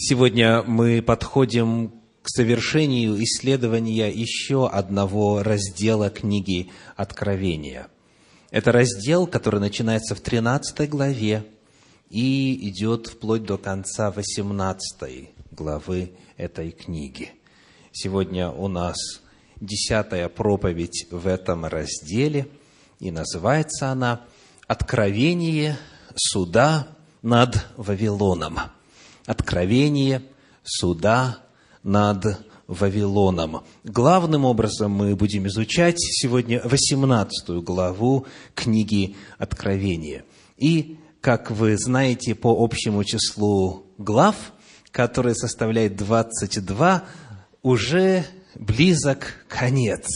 Сегодня мы подходим к совершению исследования еще одного раздела книги Откровения. Это раздел, который начинается в 13 главе и идет вплоть до конца 18 главы этой книги. Сегодня у нас десятая проповедь в этом разделе, и называется она «Откровение суда над Вавилоном». Откровение суда над Вавилоном. Главным образом мы будем изучать сегодня 18 главу книги Откровения. И, как вы знаете, по общему числу глав, которое составляет 22, уже близок конец.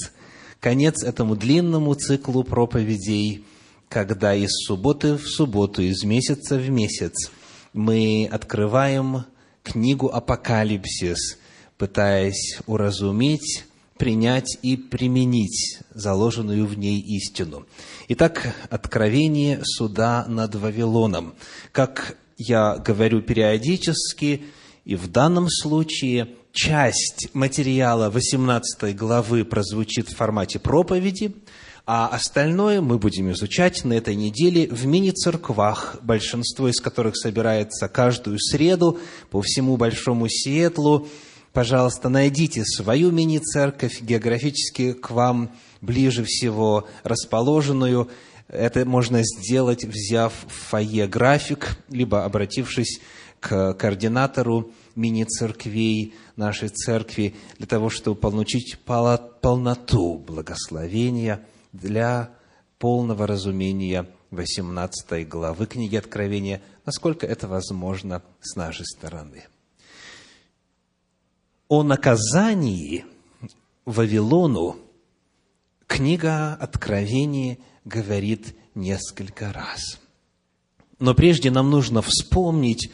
Конец этому длинному циклу проповедей, когда из субботы в субботу, из месяца в месяц – мы открываем книгу «Апокалипсис», пытаясь уразуметь, принять и применить заложенную в ней истину. Итак, откровение суда над Вавилоном. Как я говорю периодически, и в данном случае часть материала 18 главы прозвучит в формате проповеди – а остальное мы будем изучать на этой неделе в мини-церквах, большинство из которых собирается каждую среду по всему Большому Сиэтлу. Пожалуйста, найдите свою мини-церковь, географически к вам ближе всего расположенную. Это можно сделать, взяв в фойе график, либо обратившись к координатору мини-церквей нашей церкви, для того, чтобы получить полноту благословения – для полного разумения 18 главы книги Откровения, насколько это возможно с нашей стороны. О наказании Вавилону книга Откровения говорит несколько раз. Но прежде нам нужно вспомнить,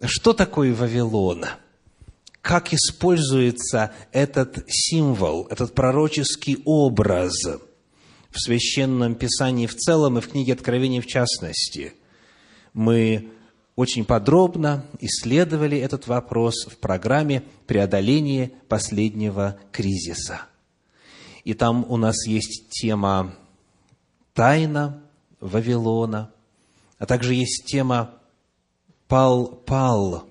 что такое Вавилон, как используется этот символ, этот пророческий образ – в Священном Писании в целом и в книге Откровения в частности. Мы очень подробно исследовали этот вопрос в программе «Преодоление последнего кризиса». И там у нас есть тема «Тайна Вавилона», а также есть тема «Пал-пал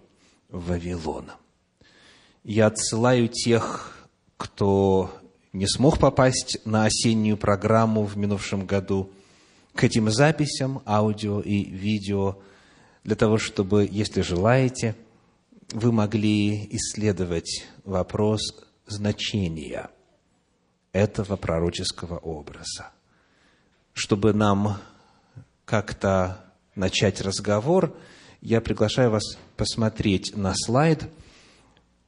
Вавилона». Я отсылаю тех, кто не смог попасть на осеннюю программу в минувшем году, к этим записям, аудио и видео, для того, чтобы, если желаете, вы могли исследовать вопрос значения этого пророческого образа. Чтобы нам как-то начать разговор, я приглашаю вас посмотреть на слайд,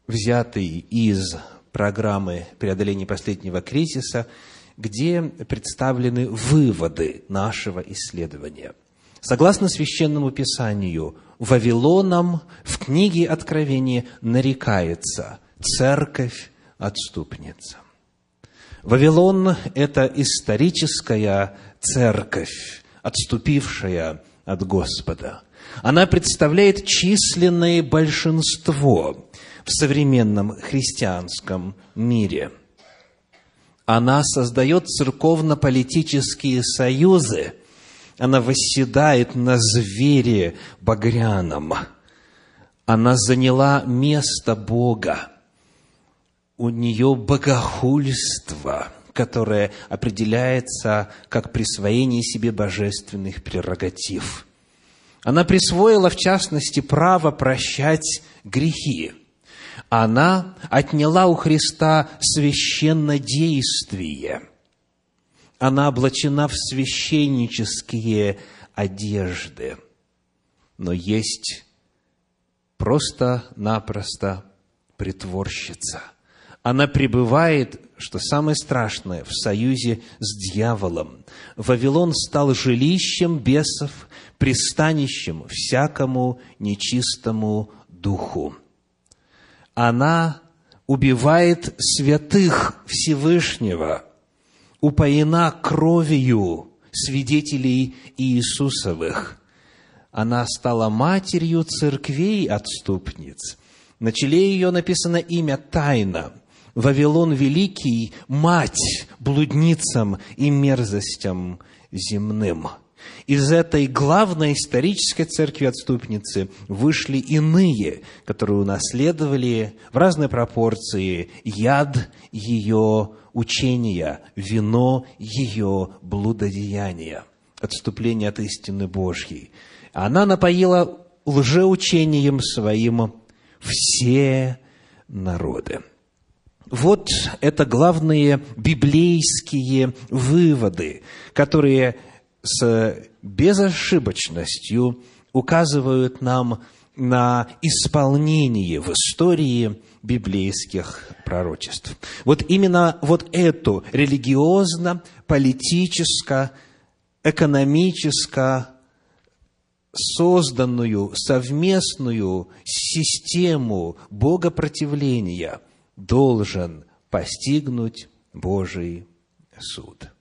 взятый из программы преодоления последнего кризиса, где представлены выводы нашего исследования. Согласно Священному Писанию, Вавилоном в книге Откровения нарекается церковь-отступница. Вавилон – это историческая церковь, отступившая от Господа. Она представляет численное большинство в современном христианском мире. Она создает церковно-политические союзы, она восседает на звере багряном, она заняла место Бога, у нее богохульство, которое определяется как присвоение себе божественных прерогатив. Она присвоила, в частности, право прощать грехи – она отняла у Христа священнодействие. Она облачена в священнические одежды. Но есть просто-напросто притворщица. Она пребывает, что самое страшное, в союзе с дьяволом. Вавилон стал жилищем бесов, пристанищем всякому нечистому духу она убивает святых Всевышнего, упоена кровью свидетелей Иисусовых. Она стала матерью церквей отступниц. На челе ее написано имя «Тайна». Вавилон Великий – мать блудницам и мерзостям земным. Из этой главной исторической церкви-отступницы вышли иные, которые унаследовали в разной пропорции яд ее учения, вино ее блудодеяния, отступление от истины Божьей. Она напоила лжеучением своим все народы. Вот это главные библейские выводы, которые с безошибочностью указывают нам на исполнение в истории библейских пророчеств. Вот именно вот эту религиозно-политическо, экономическо созданную совместную систему богопротивления должен постигнуть Божий суд.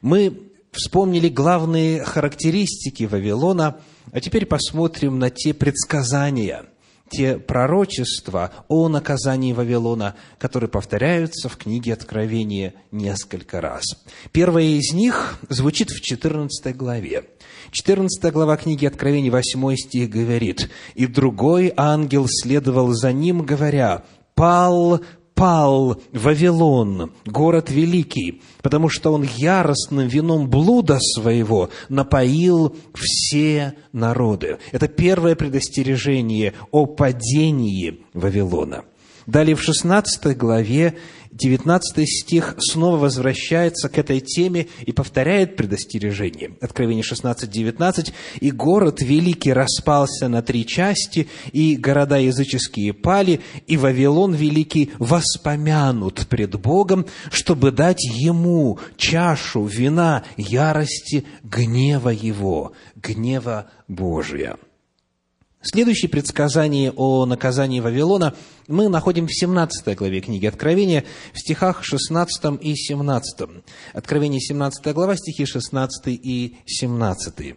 Мы вспомнили главные характеристики Вавилона, а теперь посмотрим на те предсказания, те пророчества о наказании Вавилона, которые повторяются в книге Откровения несколько раз. Первое из них звучит в 14 главе. 14 глава книги Откровения, 8 стих говорит, «И другой ангел следовал за ним, говоря, «Пал, пал Вавилон, город великий, потому что он яростным вином блуда своего напоил все народы. Это первое предостережение о падении Вавилона. Далее в 16 главе 19 стих снова возвращается к этой теме и повторяет предостережение. Откровение 16, 19. «И город великий распался на три части, и города языческие пали, и Вавилон великий воспомянут пред Богом, чтобы дать ему чашу вина ярости гнева его, гнева Божия». Следующее предсказание о наказании Вавилона мы находим в 17 главе книги Откровения, в стихах 16 и 17. Откровение 17 глава, стихи 16 и 17.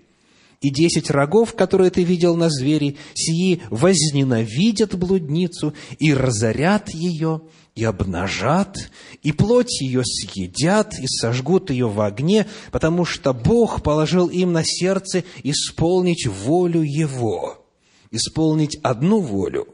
«И десять рогов, которые ты видел на звере, сии возненавидят блудницу и разорят ее, и обнажат, и плоть ее съедят, и сожгут ее в огне, потому что Бог положил им на сердце исполнить волю Его» исполнить одну волю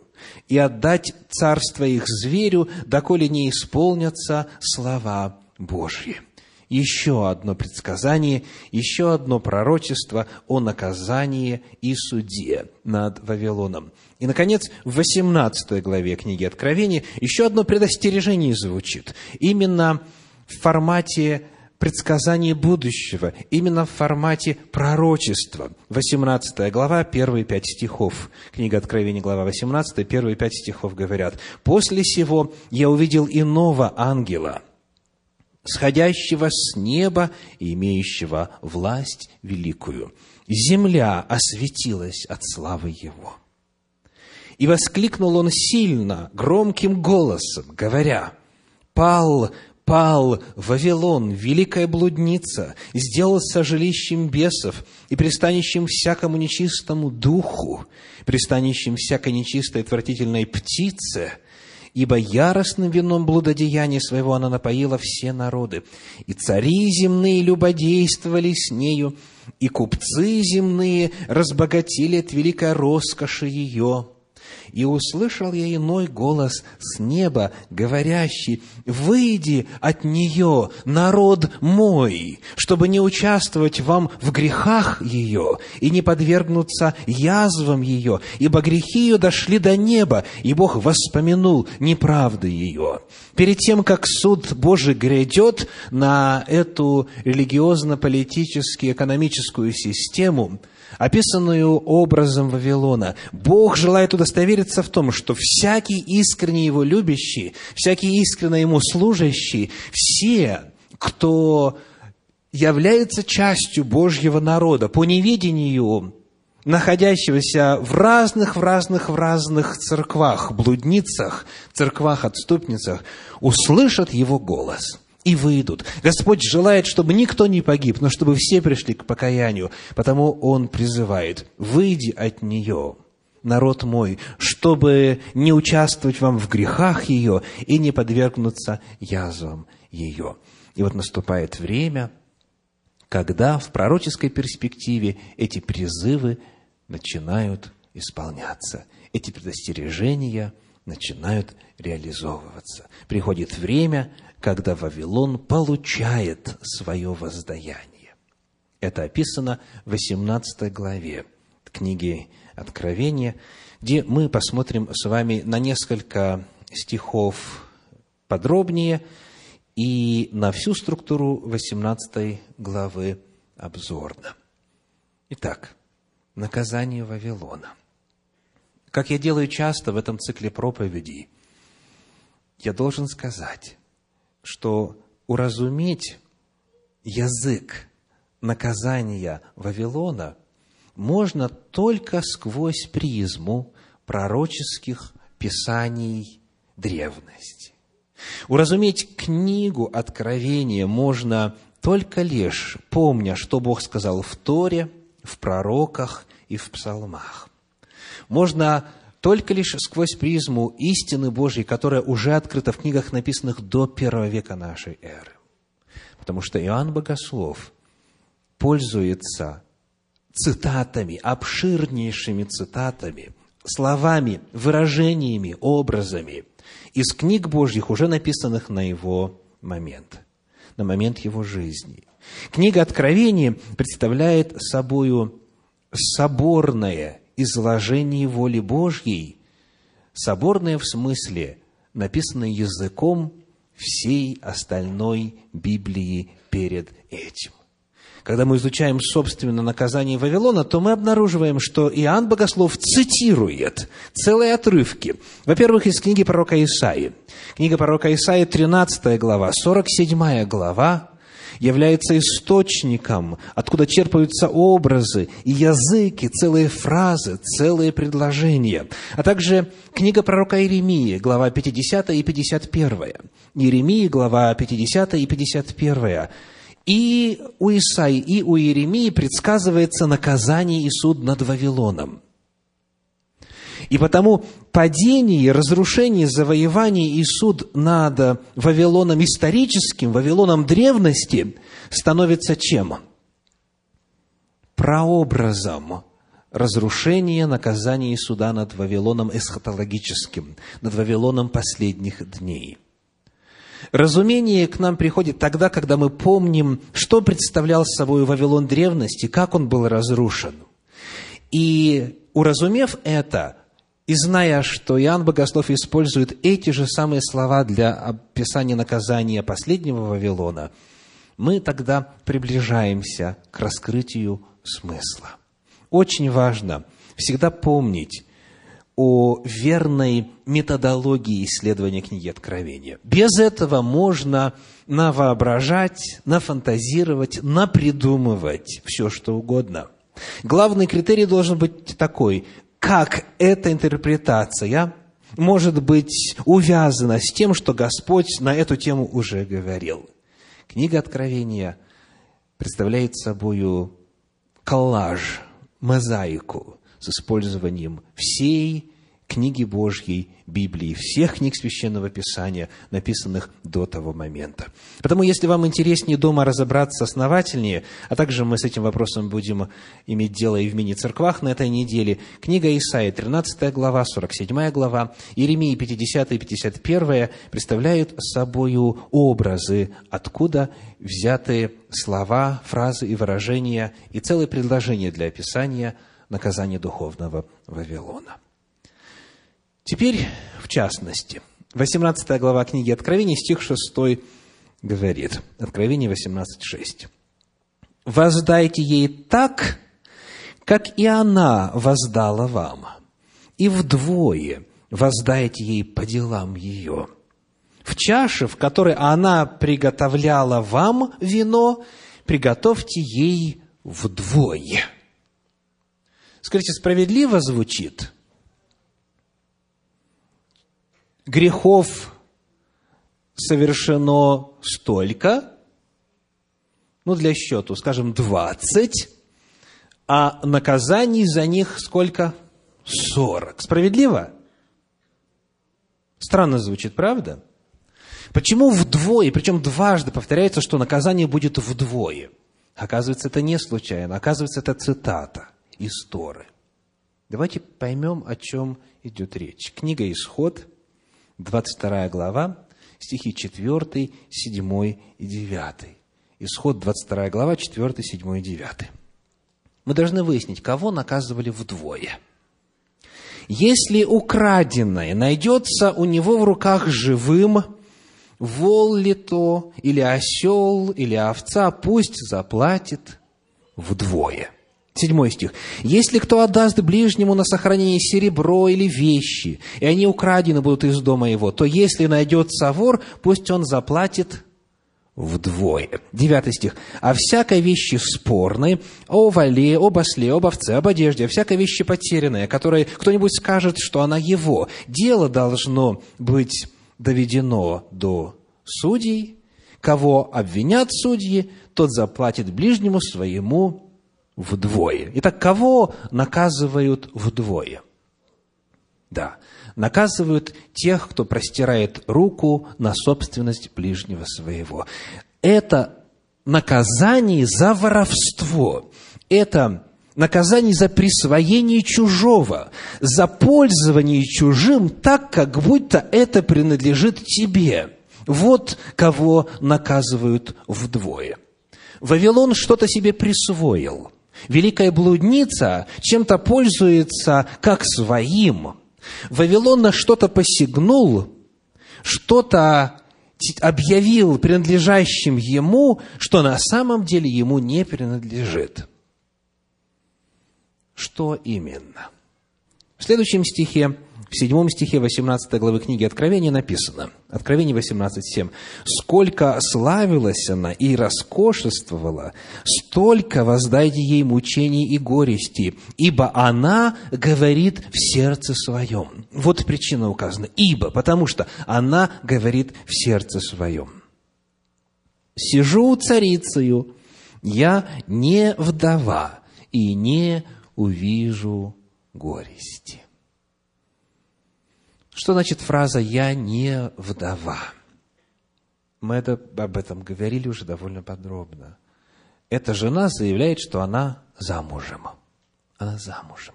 и отдать царство их зверю, доколе не исполнятся слова Божьи. Еще одно предсказание, еще одно пророчество о наказании и суде над Вавилоном. И, наконец, в 18 главе книги Откровения еще одно предостережение звучит. Именно в формате предсказание будущего, именно в формате пророчества. 18 глава, первые пять стихов. Книга Откровения, глава 18, первые пять стихов говорят. «После сего я увидел иного ангела, сходящего с неба и имеющего власть великую. Земля осветилась от славы его». И воскликнул он сильно, громким голосом, говоря, «Пал пал Вавилон, великая блудница, сделался жилищем бесов и пристанищем всякому нечистому духу, пристанищем всякой нечистой отвратительной птице, ибо яростным вином блудодеяния своего она напоила все народы. И цари земные любодействовали с нею, и купцы земные разбогатели от великой роскоши ее» и услышал я иной голос с неба, говорящий, «Выйди от нее, народ мой, чтобы не участвовать вам в грехах ее и не подвергнуться язвам ее, ибо грехи ее дошли до неба, и Бог воспомянул неправды ее». Перед тем, как суд Божий грядет на эту религиозно-политически экономическую систему – описанную образом Вавилона. Бог желает удостовериться в том, что всякий искренне Его любящий, всякий искренне Ему служащий, все, кто является частью Божьего народа по неведению находящегося в разных, в разных, в разных церквах, блудницах, церквах-отступницах, услышат Его голос – и выйдут. Господь желает, чтобы никто не погиб, но чтобы все пришли к покаянию, потому Он призывает, выйди от нее, народ мой, чтобы не участвовать вам в грехах ее и не подвергнуться язвам ее». И вот наступает время, когда в пророческой перспективе эти призывы начинают исполняться, эти предостережения начинают реализовываться. Приходит время, когда Вавилон получает свое воздаяние. Это описано в 18 главе книги Откровения, где мы посмотрим с вами на несколько стихов подробнее и на всю структуру 18 главы обзорно. Итак, наказание Вавилона. Как я делаю часто в этом цикле проповедей, я должен сказать, что уразуметь язык наказания Вавилона можно только сквозь призму пророческих писаний древности. Уразуметь книгу Откровения можно только лишь помня, что Бог сказал в Торе, в пророках и в псалмах. Можно только лишь сквозь призму истины Божьей, которая уже открыта в книгах, написанных до первого века нашей эры. Потому что Иоанн Богослов пользуется цитатами, обширнейшими цитатами, словами, выражениями, образами из книг Божьих, уже написанных на его момент, на момент его жизни. Книга Откровения представляет собою соборное изложение воли Божьей, соборное в смысле, написанное языком всей остальной Библии перед этим. Когда мы изучаем, собственно, наказание Вавилона, то мы обнаруживаем, что Иоанн Богослов цитирует целые отрывки. Во-первых, из книги пророка Исаии. Книга пророка Исаии, 13 глава, 47 глава, является источником, откуда черпаются образы и языки, целые фразы, целые предложения. А также книга пророка Иеремии, глава 50 и 51. Иеремии, глава 50 и 51. И у Исаи, и у Иеремии предсказывается наказание и суд над Вавилоном. И потому падение, разрушение, завоевание и суд над Вавилоном историческим, Вавилоном древности становится чем? Прообразом разрушения, наказания и суда над Вавилоном эсхатологическим, над Вавилоном последних дней. Разумение к нам приходит тогда, когда мы помним, что представлял собой Вавилон древности, как он был разрушен. И уразумев это, и зная, что Иоанн Богослов использует эти же самые слова для описания наказания последнего Вавилона, мы тогда приближаемся к раскрытию смысла. Очень важно всегда помнить о верной методологии исследования книги Откровения. Без этого можно навоображать, нафантазировать, напридумывать все, что угодно. Главный критерий должен быть такой как эта интерпретация может быть увязана с тем, что Господь на эту тему уже говорил. Книга Откровения представляет собой коллаж, мозаику с использованием всей книги Божьей, Библии, всех книг Священного Писания, написанных до того момента. Потому, если вам интереснее дома разобраться основательнее, а также мы с этим вопросом будем иметь дело и в мини-церквах на этой неделе, книга Исаия, 13 глава, 47 глава, Иеремии 50 и 51 представляют собою образы, откуда взяты слова, фразы и выражения и целые предложения для описания наказания духовного Вавилона. Теперь, в частности, 18 глава книги Откровений, стих 6 говорит, Откровение 18.6. «Воздайте ей так, как и она воздала вам, и вдвое воздайте ей по делам ее. В чаше, в которой она приготовляла вам вино, приготовьте ей вдвое». Скажите, справедливо звучит – грехов совершено столько, ну, для счету, скажем, 20, а наказаний за них сколько? сорок. Справедливо? Странно звучит, правда? Почему вдвое, причем дважды повторяется, что наказание будет вдвое? Оказывается, это не случайно. Оказывается, это цитата из Торы. Давайте поймем, о чем идет речь. Книга «Исход», 22 глава, стихи 4, 7 и 9. Исход, 22 глава, 4, 7 и 9. Мы должны выяснить, кого наказывали вдвое. Если украденное найдется у него в руках живым, вол ли то, или осел, или овца, пусть заплатит вдвое. Седьмой стих. «Если кто отдаст ближнему на сохранение серебро или вещи, и они украдены будут из дома его, то если найдется вор, пусть он заплатит вдвое. Девятый стих. «О всякой вещи спорной, о вале, об осле, об овце, об одежде, о всякой вещи потерянной, которой кто-нибудь скажет, что она его, дело должно быть доведено до судей, кого обвинят судьи, тот заплатит ближнему своему вдвое. Итак, кого наказывают вдвое? Да, наказывают тех, кто простирает руку на собственность ближнего своего. Это наказание за воровство. Это наказание за присвоение чужого, за пользование чужим так, как будто это принадлежит тебе. Вот кого наказывают вдвое. Вавилон что-то себе присвоил. Великая блудница чем-то пользуется как своим. Вавилон на что-то посягнул, что-то объявил принадлежащим ему, что на самом деле ему не принадлежит. Что именно? В следующем стихе в седьмом стихе 18 главы книги Откровения написано, Откровение 18.7, «Сколько славилась она и роскошествовала, столько воздайте ей мучений и горести, ибо она говорит в сердце своем». Вот причина указана. «Ибо», потому что она говорит в сердце своем. «Сижу царицею, я не вдова и не увижу горести». Что значит фраза «я не вдова»? Мы это, об этом говорили уже довольно подробно. Эта жена заявляет, что она замужем. Она замужем.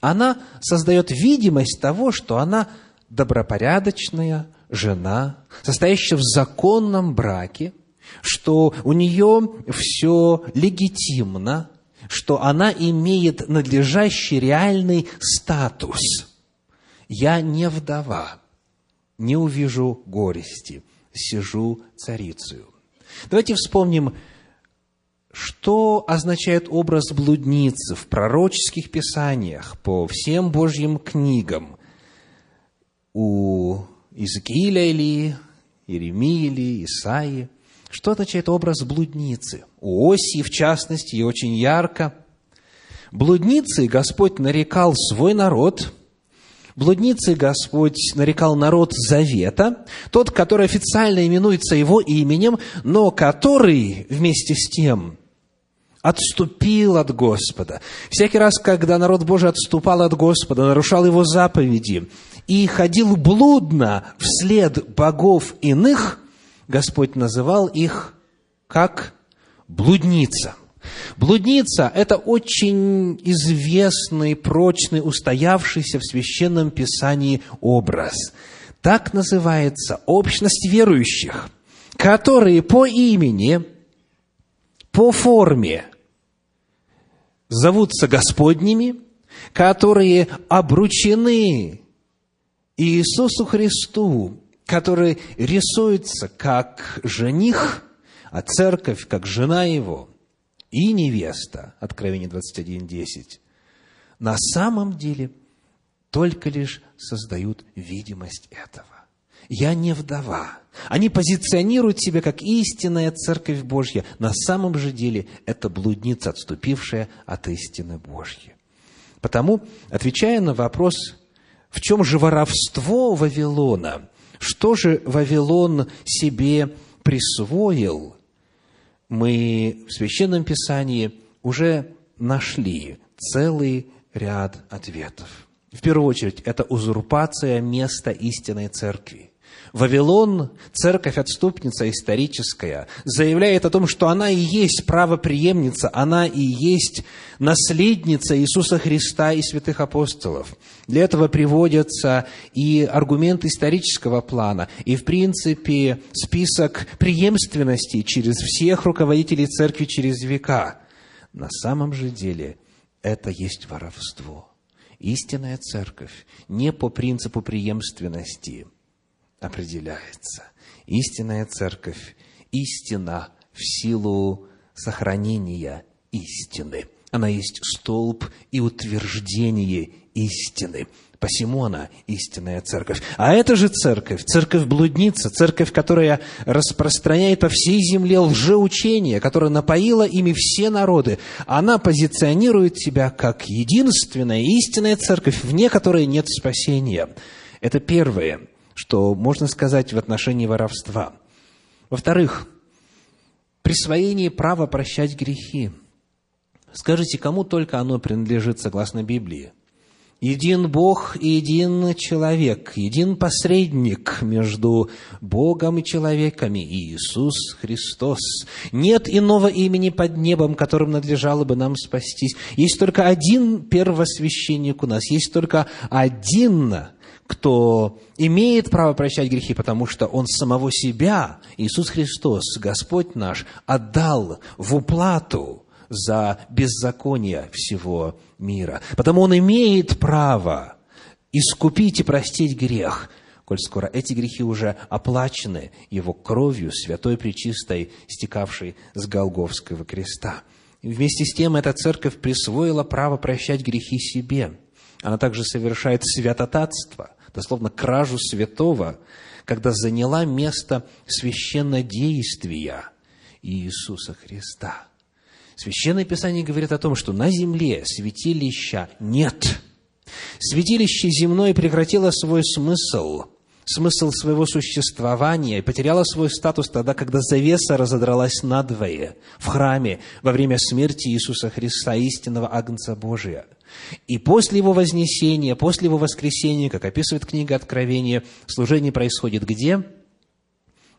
Она создает видимость того, что она добропорядочная жена, состоящая в законном браке, что у нее все легитимно, что она имеет надлежащий реальный статус – я не вдова, не увижу горести, сижу царицею. Давайте вспомним, что означает образ блудницы в пророческих писаниях по всем Божьим книгам. У Иезекииля или Иеремии или Исаии. Что означает образ блудницы? У Осии, в частности, и очень ярко. Блудницей Господь нарекал свой народ – Блудницы Господь нарекал народ Завета, тот, который официально именуется его именем, но который вместе с тем отступил от Господа. Всякий раз, когда народ Божий отступал от Господа, нарушал его заповеди и ходил блудно вслед богов иных, Господь называл их как блудница – Блудница – это очень известный, прочный, устоявшийся в Священном Писании образ. Так называется общность верующих, которые по имени, по форме зовутся Господними, которые обручены Иисусу Христу, который рисуется как жених, а церковь как жена его – и невеста, Откровение 21.10, на самом деле только лишь создают видимость этого. Я не вдова. Они позиционируют себя как истинная Церковь Божья. На самом же деле это блудница, отступившая от истины Божьей. Потому, отвечая на вопрос, в чем же воровство Вавилона, что же Вавилон себе присвоил, мы в Священном Писании уже нашли целый ряд ответов. В первую очередь, это узурпация места истинной церкви. Вавилон, церковь-отступница историческая, заявляет о том, что она и есть правоприемница, она и есть наследница Иисуса Христа и святых апостолов. Для этого приводятся и аргументы исторического плана, и, в принципе, список преемственности через всех руководителей церкви через века. На самом же деле это есть воровство. Истинная церковь не по принципу преемственности – определяется. Истинная церковь – истина в силу сохранения истины. Она есть столб и утверждение истины. Посему она истинная церковь. А это же церковь, церковь-блудница, церковь, которая распространяет по всей земле лжеучение, которая напоила ими все народы. Она позиционирует себя как единственная истинная церковь, вне которой нет спасения. Это первое что можно сказать в отношении воровства. Во-вторых, присвоение права прощать грехи. Скажите, кому только оно принадлежит согласно Библии? Един Бог и един человек, един посредник между Богом и человеками, Иисус Христос. Нет иного имени под небом, которым надлежало бы нам спастись. Есть только один первосвященник у нас, есть только один кто имеет право прощать грехи, потому что Он самого себя, Иисус Христос, Господь наш, отдал в уплату за беззаконие всего мира. Потому Он имеет право искупить и простить грех, коль скоро эти грехи уже оплачены Его кровью, святой пречистой, стекавшей с Голговского креста. И вместе с тем эта церковь присвоила право прощать грехи себе. Она также совершает святотатство, дословно кражу святого, когда заняла место священнодействия Иисуса Христа. Священное Писание говорит о том, что на земле святилища нет. Святилище земное прекратило свой смысл, смысл своего существования и потеряло свой статус тогда, когда завеса разодралась надвое в храме во время смерти Иисуса Христа, истинного Агнца Божия – и после его вознесения, после его воскресения, как описывает книга Откровения, служение происходит где?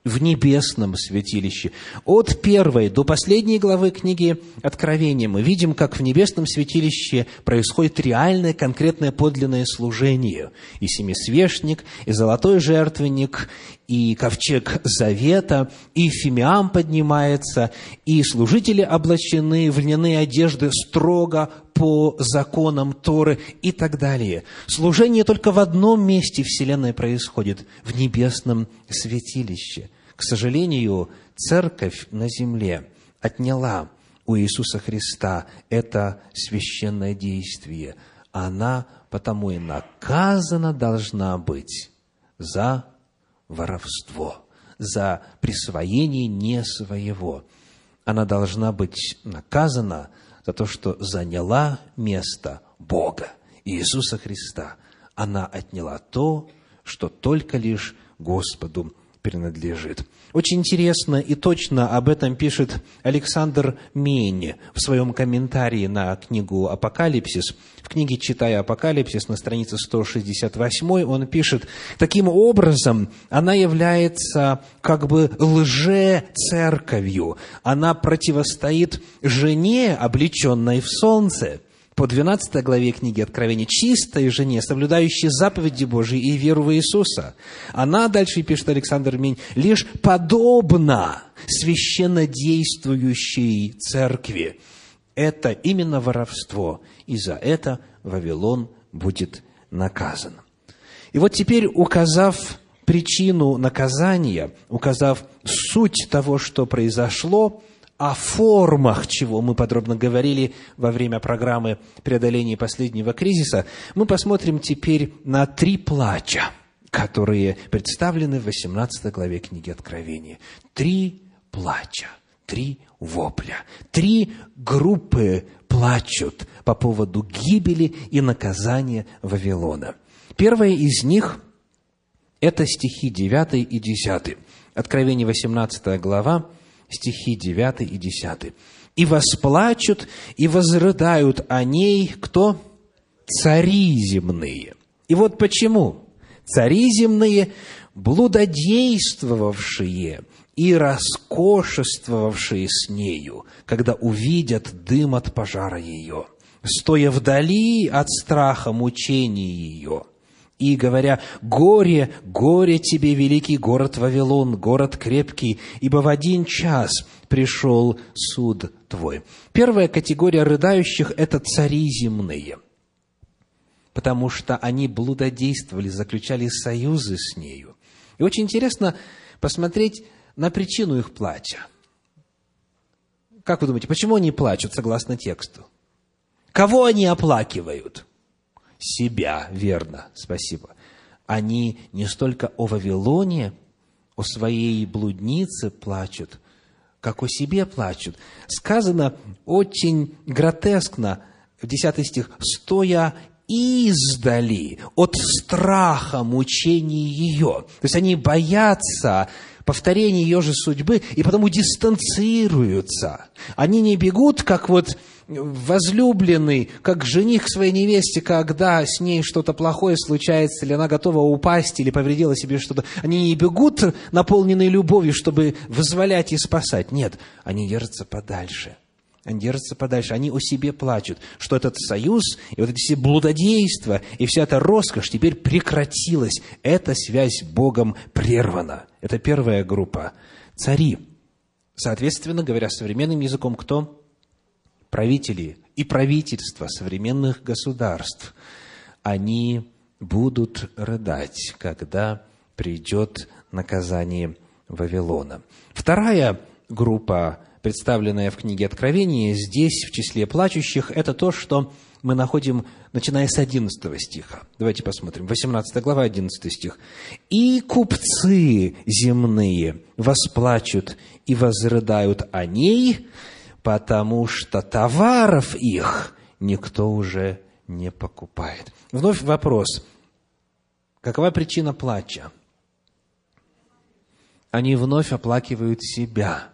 в небесном святилище. От первой до последней главы книги Откровения мы видим, как в небесном святилище происходит реальное, конкретное, подлинное служение. И семисвешник, и золотой жертвенник, и ковчег завета, и фимиам поднимается, и служители облачены в льняные одежды строго по законам Торы и так далее. Служение только в одном месте Вселенной происходит, в небесном святилище. К сожалению, церковь на земле отняла у Иисуса Христа это священное действие. Она потому и наказана должна быть за воровство, за присвоение не своего. Она должна быть наказана за то, что заняла место Бога, Иисуса Христа. Она отняла то, что только лишь Господу принадлежит. Очень интересно и точно об этом пишет Александр Мень в своем комментарии на книгу «Апокалипсис». В книге «Читая Апокалипсис» на странице 168 он пишет, таким образом она является как бы лже-церковью. Она противостоит жене, облеченной в солнце – по 12 главе книги Откровения, чистой жене, соблюдающей заповеди Божьи и веру в Иисуса. Она, дальше пишет Александр Мень, лишь подобна священно действующей церкви. Это именно воровство, и за это Вавилон будет наказан. И вот теперь, указав причину наказания, указав суть того, что произошло, о формах, чего мы подробно говорили во время программы преодоления последнего кризиса, мы посмотрим теперь на три плача, которые представлены в 18 главе книги Откровения. Три плача, три вопля, три группы плачут по поводу гибели и наказания Вавилона. Первая из них – это стихи 9 и 10. Откровение 18 глава, стихи 9 и 10. «И восплачут, и возрыдают о ней кто? цари земные. И вот почему. Цари земные, блудодействовавшие и роскошествовавшие с нею, когда увидят дым от пожара ее, стоя вдали от страха мучений ее – и говоря, «Горе, горе тебе, великий город Вавилон, город крепкий, ибо в один час пришел суд твой». Первая категория рыдающих – это цари земные, потому что они блудодействовали, заключали союзы с нею. И очень интересно посмотреть на причину их плача. Как вы думаете, почему они плачут, согласно тексту? Кого они оплакивают? Себя, верно, спасибо. Они не столько о Вавилоне, о своей блуднице плачут, как о себе плачут. Сказано очень гротескно, в 10 стих, «стоя издали от страха мучений ее». То есть они боятся повторения ее же судьбы и потому дистанцируются. Они не бегут, как вот возлюбленный, как жених к своей невесте, когда с ней что-то плохое случается, или она готова упасть, или повредила себе что-то, они не бегут, наполненные любовью, чтобы вызволять и спасать. Нет, они держатся подальше. Они держатся подальше, они о себе плачут, что этот союз и вот эти все блудодейства и вся эта роскошь теперь прекратилась. Эта связь с Богом прервана. Это первая группа. Цари. Соответственно, говоря современным языком, кто? Правители и правительства современных государств, они будут рыдать, когда придет наказание Вавилона. Вторая группа, представленная в книге Откровения, здесь в числе плачущих, это то, что мы находим, начиная с 11 стиха. Давайте посмотрим. 18 глава, 11 стих. «И купцы земные восплачут и возрыдают о ней, потому что товаров их никто уже не покупает. Вновь вопрос. Какова причина плача? Они вновь оплакивают себя,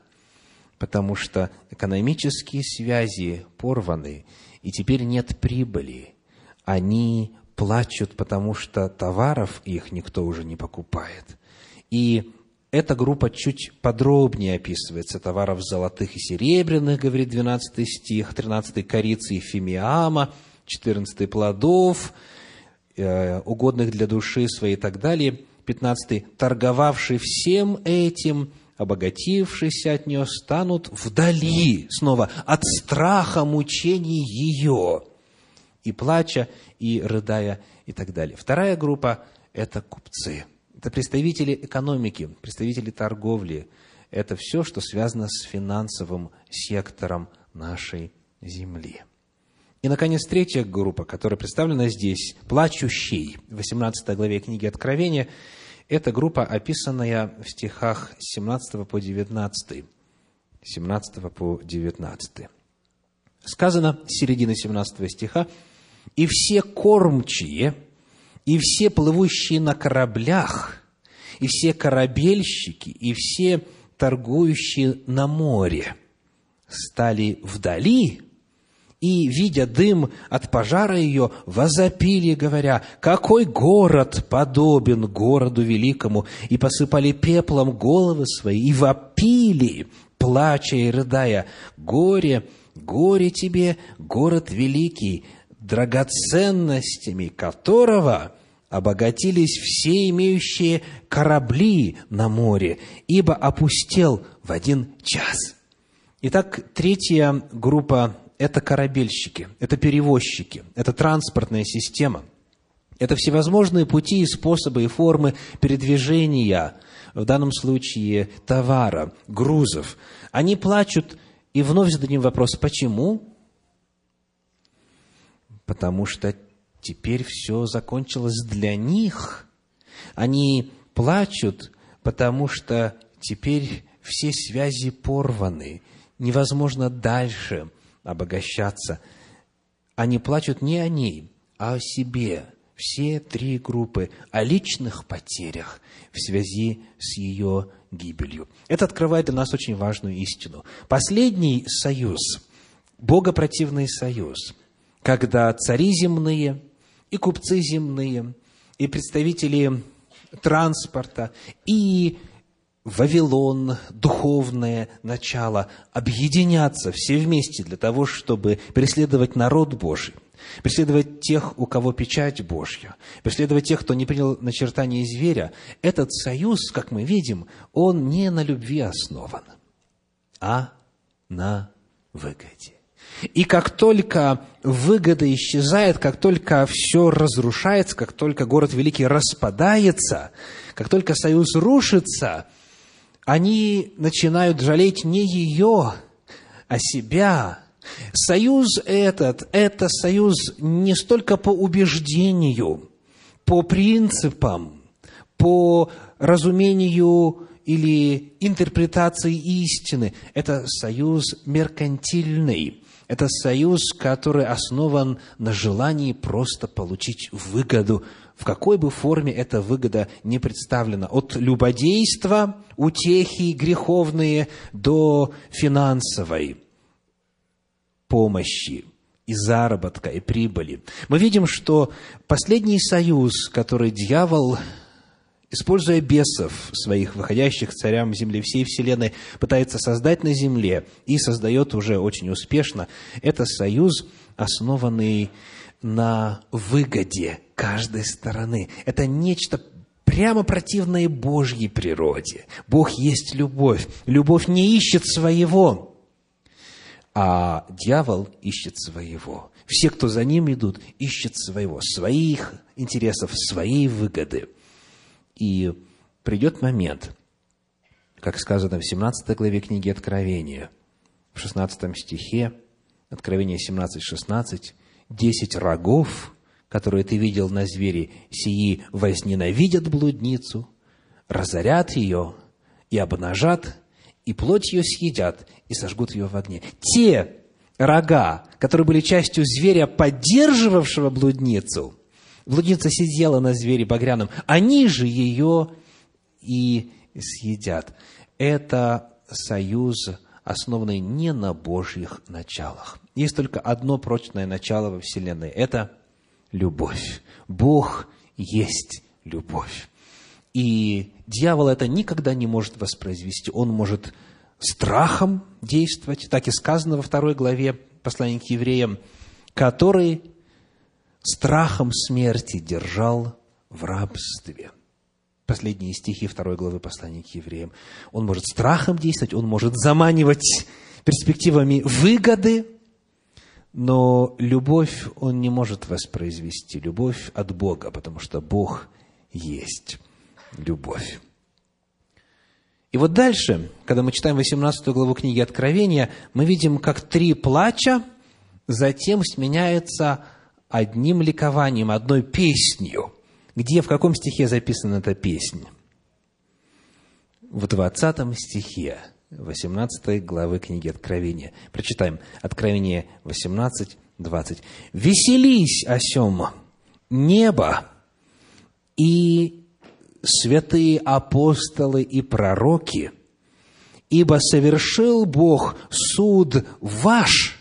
потому что экономические связи порваны, и теперь нет прибыли. Они плачут, потому что товаров их никто уже не покупает. И эта группа чуть подробнее описывается. Товаров золотых и серебряных, говорит 12 стих, 13 корицы и фимиама, 14 плодов, э, угодных для души своей и так далее. 15 торговавший всем этим, обогатившиеся от нее, станут вдали, снова, от страха мучений ее, и плача, и рыдая, и так далее. Вторая группа – это купцы – это представители экономики, представители торговли. Это все, что связано с финансовым сектором нашей земли. И, наконец, третья группа, которая представлена здесь, плачущий, в 18 главе книги Откровения, это группа, описанная в стихах с 17 по 19. 17 по 19. Сказано с середины 17 стиха, «И все кормчие, и все плывущие на кораблях, и все корабельщики, и все торгующие на море стали вдали, и, видя дым от пожара ее, возопили, говоря, «Какой город подобен городу великому!» И посыпали пеплом головы свои, и вопили, плача и рыдая, «Горе, горе тебе, город великий, драгоценностями которого обогатились все имеющие корабли на море, ибо опустел в один час. Итак, третья группа – это корабельщики, это перевозчики, это транспортная система. Это всевозможные пути и способы и формы передвижения, в данном случае товара, грузов. Они плачут, и вновь зададим вопрос, почему? Потому что теперь все закончилось для них. Они плачут, потому что теперь все связи порваны, невозможно дальше обогащаться. Они плачут не о ней, а о себе. Все три группы о личных потерях в связи с ее гибелью. Это открывает для нас очень важную истину. Последний союз, богопротивный союз – когда цари земные и купцы земные, и представители транспорта, и Вавилон, духовное начало объединятся все вместе для того, чтобы преследовать народ Божий, преследовать тех, у кого печать Божья, преследовать тех, кто не принял начертание зверя, этот союз, как мы видим, он не на любви основан, а на выгоде. И как только выгода исчезает, как только все разрушается, как только город великий распадается, как только союз рушится – они начинают жалеть не ее, а себя. Союз этот – это союз не столько по убеждению, по принципам, по разумению или интерпретации истины. Это союз меркантильный. Это союз, который основан на желании просто получить выгоду в какой бы форме эта выгода не представлена. От любодейства, утехи греховные до финансовой помощи и заработка, и прибыли. Мы видим, что последний союз, который дьявол, используя бесов своих, выходящих царям земли, всей вселенной, пытается создать на земле и создает уже очень успешно, это союз, основанный на выгоде каждой стороны. Это нечто прямо противное Божьей природе. Бог есть любовь. Любовь не ищет своего, а дьявол ищет своего. Все, кто за ним идут, ищут своего, своих интересов, своей выгоды. И придет момент, как сказано в 17 главе книги Откровения, в 16 стихе, Откровение 17-16, десять рогов, которые ты видел на звере, сии возненавидят блудницу, разорят ее и обнажат, и плоть ее съедят, и сожгут ее в огне. Те рога, которые были частью зверя, поддерживавшего блудницу, блудница сидела на звере багряном, они же ее и съедят. Это союз, основанный не на Божьих началах. Есть только одно прочное начало во Вселенной – это любовь. Бог есть любовь. И дьявол это никогда не может воспроизвести. Он может страхом действовать, так и сказано во второй главе послания к евреям, который страхом смерти держал в рабстве. Последние стихи второй главы послания к евреям. Он может страхом действовать, он может заманивать перспективами выгоды, но любовь он не может воспроизвести. Любовь от Бога, потому что Бог есть любовь. И вот дальше, когда мы читаем 18 главу книги Откровения, мы видим, как три плача затем сменяются одним ликованием, одной песнью. Где, в каком стихе записана эта песня? В 20 стихе. 18 главы книги Откровения. Прочитаем Откровение 18, 20. «Веселись, осем, небо и святые апостолы и пророки, ибо совершил Бог суд ваш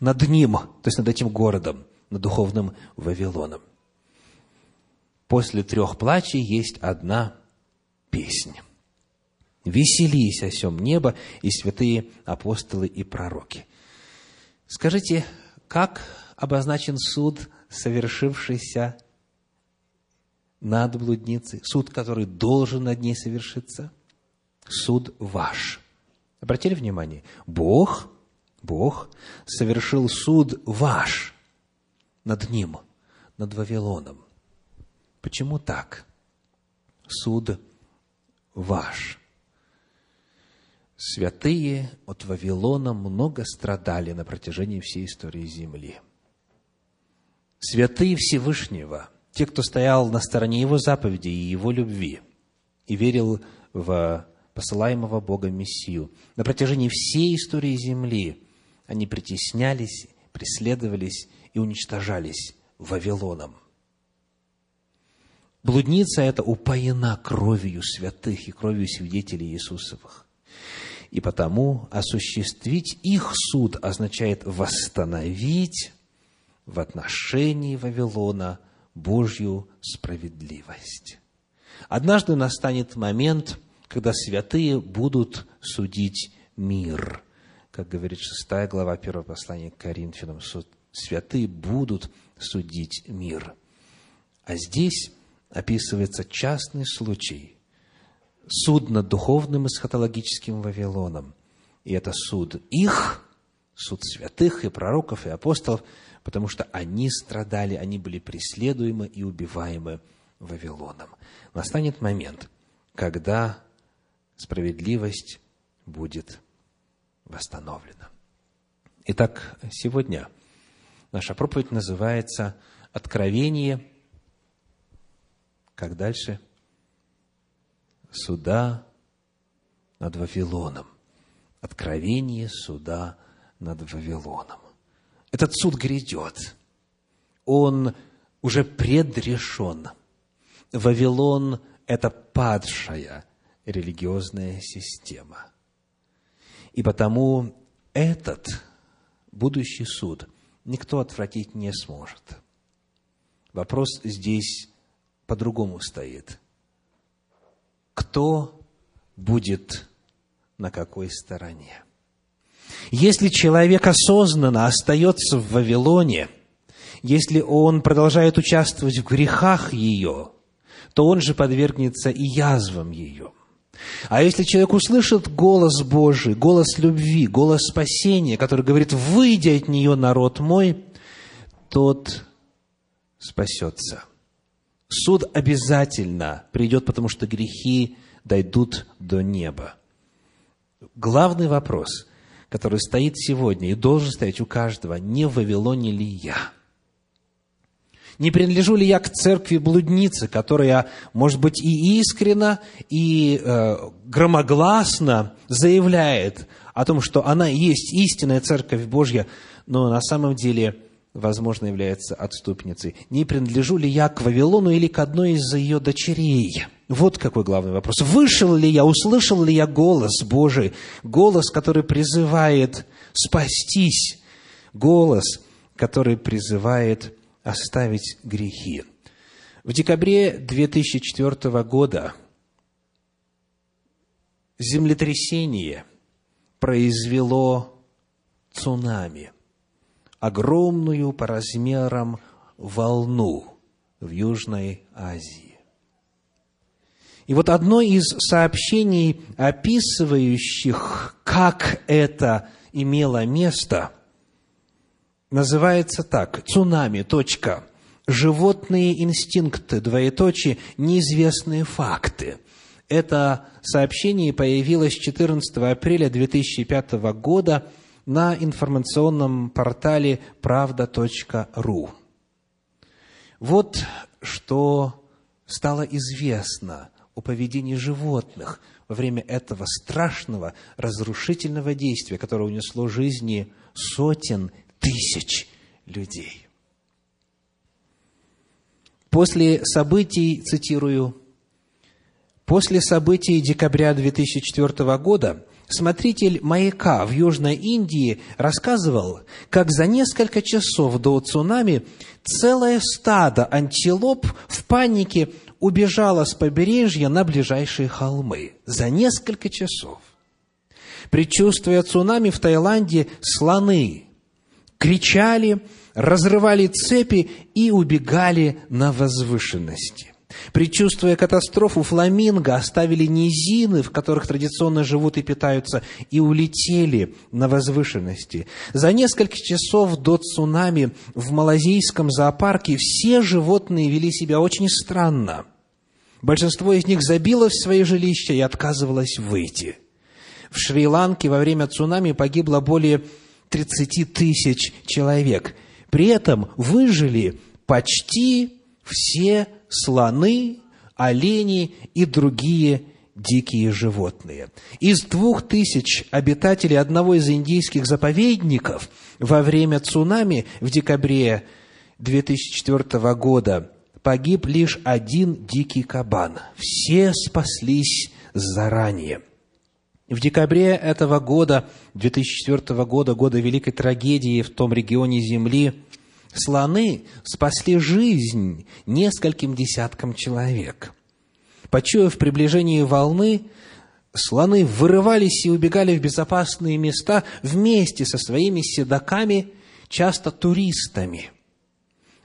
над ним, то есть над этим городом, духовным Вавилоном. После трех плачей есть одна песня. Веселись о сем небо и святые апостолы и пророки. Скажите, как обозначен суд, совершившийся над блудницей, суд, который должен над ней совершиться? Суд ваш. Обратили внимание? Бог, Бог совершил суд ваш над ним, над Вавилоном. Почему так? Суд ваш святые от Вавилона много страдали на протяжении всей истории Земли. Святые Всевышнего, те, кто стоял на стороне Его заповедей и Его любви, и верил в посылаемого Бога Мессию, на протяжении всей истории Земли они притеснялись, преследовались и уничтожались Вавилоном. Блудница эта упоена кровью святых и кровью свидетелей Иисусовых. И потому осуществить их суд означает восстановить в отношении Вавилона Божью справедливость. Однажды настанет момент, когда святые будут судить мир. Как говорит шестая глава первого послания к Коринфянам, святые будут судить мир. А здесь описывается частный случай. Суд над духовным эсхатологическим Вавилоном. И это суд их, суд святых и пророков и апостолов, потому что они страдали, они были преследуемы и убиваемы Вавилоном. Настанет момент, когда справедливость будет восстановлена. Итак, сегодня наша проповедь называется «Откровение». Как дальше? Суда над Вавилоном. Откровение суда над Вавилоном. Этот суд грядет. Он уже предрешен. Вавилон – это падшая религиозная система. И потому этот будущий суд никто отвратить не сможет. Вопрос здесь по-другому стоит. Кто будет на какой стороне? Если человек осознанно остается в Вавилоне, если он продолжает участвовать в грехах ее, то он же подвергнется и язвам ее. А если человек услышит голос Божий, голос любви, голос спасения, который говорит, «Выйди от нее, народ мой», тот спасется. Суд обязательно придет, потому что грехи дойдут до неба. Главный вопрос, который стоит сегодня и должен стоять у каждого, не в Вавилоне ли я – не принадлежу ли я к церкви блудницы, которая, может быть, и искренно, и э, громогласно заявляет о том, что она есть истинная церковь Божья, но на самом деле, возможно, является отступницей. Не принадлежу ли я к Вавилону или к одной из ее дочерей? Вот какой главный вопрос. Вышел ли я, услышал ли я голос Божий, голос, который призывает спастись, голос, который призывает оставить грехи. В декабре 2004 года землетрясение произвело цунами, огромную по размерам волну в Южной Азии. И вот одно из сообщений, описывающих, как это имело место – называется так. Цунами. Точка. Животные инстинкты. Двоеточие. Неизвестные факты. Это сообщение появилось 14 апреля 2005 года на информационном портале правда.ру. Вот что стало известно о поведении животных во время этого страшного разрушительного действия, которое унесло жизни сотен тысяч людей. После событий, цитирую, после событий декабря 2004 года смотритель маяка в Южной Индии рассказывал, как за несколько часов до цунами целое стадо антилоп в панике убежало с побережья на ближайшие холмы. За несколько часов. Предчувствуя цунами в Таиланде, слоны кричали, разрывали цепи и убегали на возвышенности. Предчувствуя катастрофу, фламинго оставили низины, в которых традиционно живут и питаются, и улетели на возвышенности. За несколько часов до цунами в малазийском зоопарке все животные вели себя очень странно. Большинство из них забилось в свои жилища и отказывалось выйти. В Шри-Ланке во время цунами погибло более 30 тысяч человек. При этом выжили почти все слоны, олени и другие дикие животные. Из двух тысяч обитателей одного из индийских заповедников во время цунами в декабре 2004 года погиб лишь один дикий кабан. Все спаслись заранее – в декабре этого года, 2004 года, года великой трагедии в том регионе Земли, слоны спасли жизнь нескольким десяткам человек. Почуяв приближение волны, слоны вырывались и убегали в безопасные места вместе со своими седаками, часто туристами.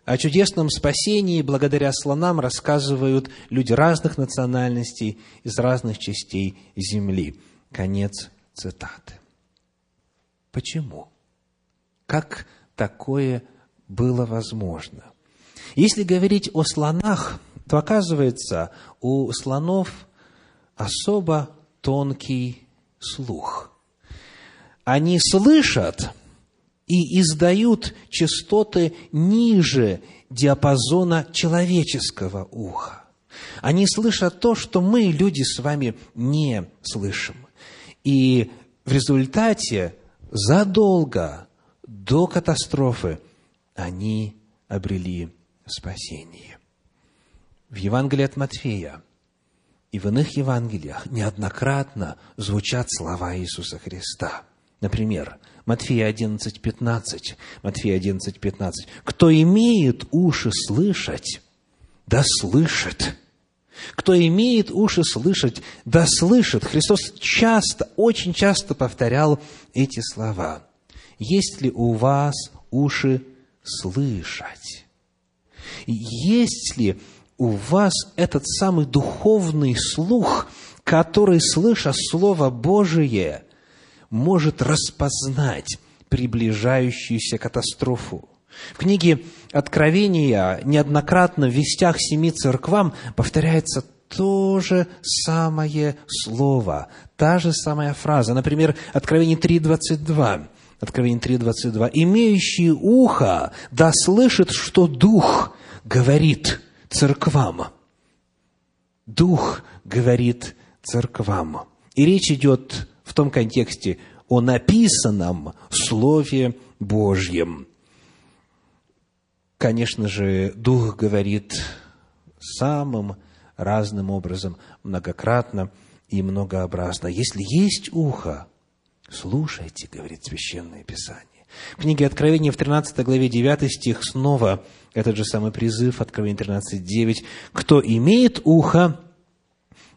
О чудесном спасении благодаря слонам рассказывают люди разных национальностей из разных частей земли. Конец цитаты. Почему? Как такое было возможно? Если говорить о слонах, то оказывается, у слонов особо тонкий слух. Они слышат и издают частоты ниже диапазона человеческого уха. Они слышат то, что мы, люди, с вами не слышим. И в результате задолго до катастрофы они обрели спасение. В Евангелии от Матфея и в иных Евангелиях неоднократно звучат слова Иисуса Христа. Например, Матфея 11, 15. Матфея 11, 15. «Кто имеет уши слышать, да слышит». Кто имеет уши слышать, да слышит. Христос часто, очень часто повторял эти слова. Есть ли у вас уши слышать? Есть ли у вас этот самый духовный слух, который, слыша Слово Божие, может распознать приближающуюся катастрофу? В книге Откровения неоднократно в вестях семи церквам повторяется то же самое слово, та же самая фраза. Например, Откровение 3.22. Откровение 3.22. «Имеющий ухо да слышит, что Дух говорит церквам». Дух говорит церквам. И речь идет в том контексте о написанном Слове Божьем. Конечно же, Дух говорит самым разным образом, многократно и многообразно. Если есть ухо, слушайте, говорит Священное Писание. В книге Откровения в 13 главе 9 стих снова этот же самый призыв, Откровение 13, 9. «Кто имеет ухо,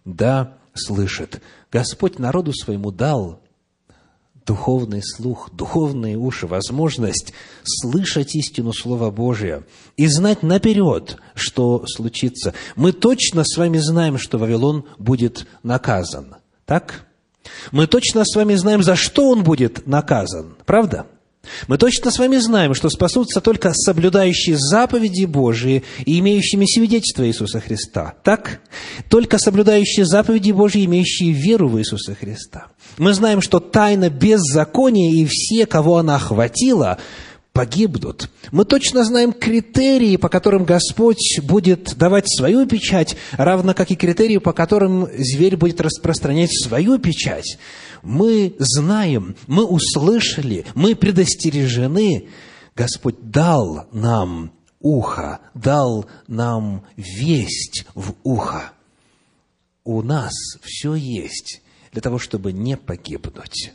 да слышит». Господь народу своему дал духовный слух, духовные уши, возможность слышать истину Слова Божия и знать наперед, что случится. Мы точно с вами знаем, что Вавилон будет наказан. Так? Мы точно с вами знаем, за что он будет наказан. Правда? Мы точно с вами знаем, что спасутся только соблюдающие заповеди Божии и имеющими свидетельство Иисуса Христа. Так? Только соблюдающие заповеди Божии, имеющие веру в Иисуса Христа. Мы знаем, что тайна беззакония и все, кого она охватила, погибнут. Мы точно знаем критерии, по которым Господь будет давать свою печать, равно как и критерии, по которым зверь будет распространять свою печать. Мы знаем, мы услышали, мы предостережены. Господь дал нам ухо, дал нам весть в ухо. У нас все есть для того, чтобы не погибнуть.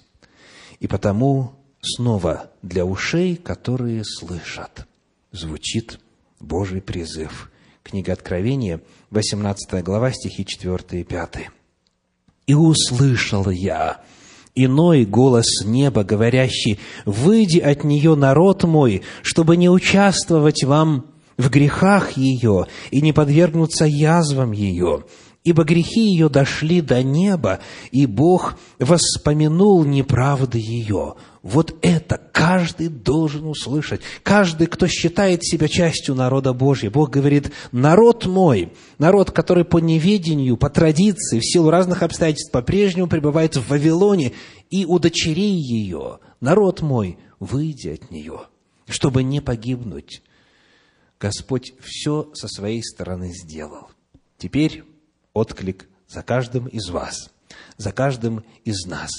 И потому снова для ушей, которые слышат, звучит Божий призыв. Книга Откровения, 18 глава, стихи 4 и 5. «И услышал я иной голос неба, говорящий, «Выйди от нее, народ мой, чтобы не участвовать вам в грехах ее и не подвергнуться язвам ее, ибо грехи ее дошли до неба, и Бог воспомянул неправды ее. Вот это каждый должен услышать. Каждый, кто считает себя частью народа Божьего. Бог говорит, народ мой, народ, который по неведению, по традиции, в силу разных обстоятельств по-прежнему пребывает в Вавилоне, и удочери ее, народ мой, выйди от нее, чтобы не погибнуть. Господь все со своей стороны сделал. Теперь отклик за каждым из вас, за каждым из нас.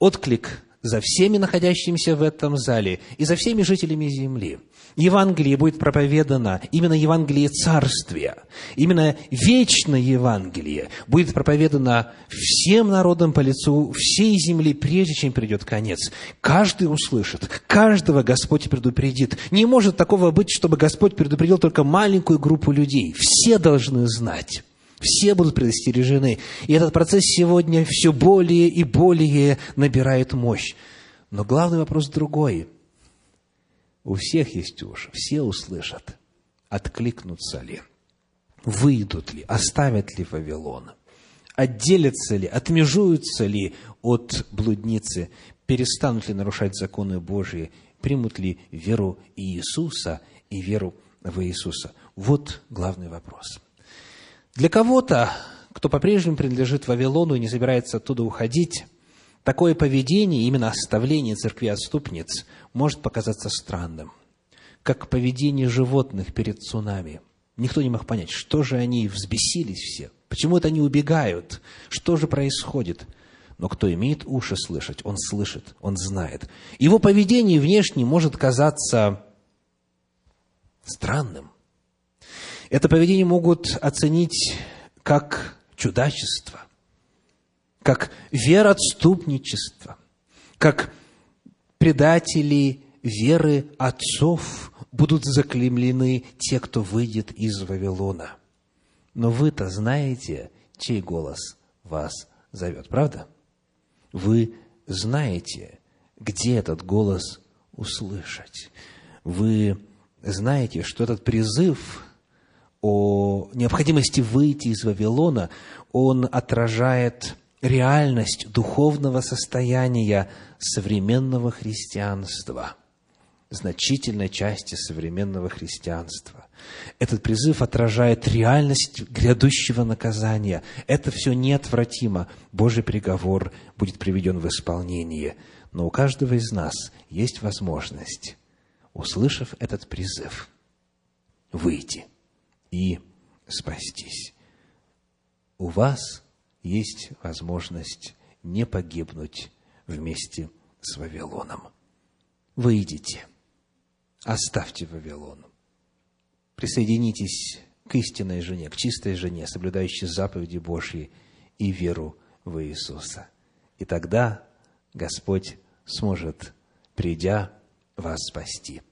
Отклик за всеми находящимися в этом зале и за всеми жителями земли. Евангелие будет проповедано, именно Евангелие Царствия, именно вечное Евангелие будет проповедано всем народам по лицу всей земли, прежде чем придет конец. Каждый услышит, каждого Господь предупредит. Не может такого быть, чтобы Господь предупредил только маленькую группу людей. Все должны знать. Все будут предостережены. И этот процесс сегодня все более и более набирает мощь. Но главный вопрос другой. У всех есть уши, все услышат. Откликнутся ли? Выйдут ли? Оставят ли Вавилон? Отделятся ли? Отмежуются ли от блудницы? Перестанут ли нарушать законы Божьи? Примут ли веру Иисуса и веру в Иисуса? Вот главный вопрос – для кого-то, кто по-прежнему принадлежит Вавилону и не собирается оттуда уходить, такое поведение, именно оставление церкви отступниц, может показаться странным, как поведение животных перед цунами. Никто не мог понять, что же они взбесились все, почему это они убегают, что же происходит. Но кто имеет уши слышать, он слышит, он знает. Его поведение внешне может казаться странным, это поведение могут оценить как чудачество, как вероотступничество, как предатели веры отцов будут заклемлены те, кто выйдет из Вавилона. Но вы-то знаете, чей голос вас зовет, правда? Вы знаете, где этот голос услышать. Вы знаете, что этот призыв о необходимости выйти из Вавилона, он отражает реальность духовного состояния современного христианства, значительной части современного христианства. Этот призыв отражает реальность грядущего наказания. Это все неотвратимо. Божий приговор будет приведен в исполнение. Но у каждого из нас есть возможность, услышав этот призыв, выйти – и спастись. У вас есть возможность не погибнуть вместе с Вавилоном. Выйдите, оставьте Вавилон, присоединитесь к истинной жене, к чистой жене, соблюдающей заповеди Божьи и веру в Иисуса. И тогда Господь сможет, придя, вас спасти.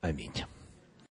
Аминь.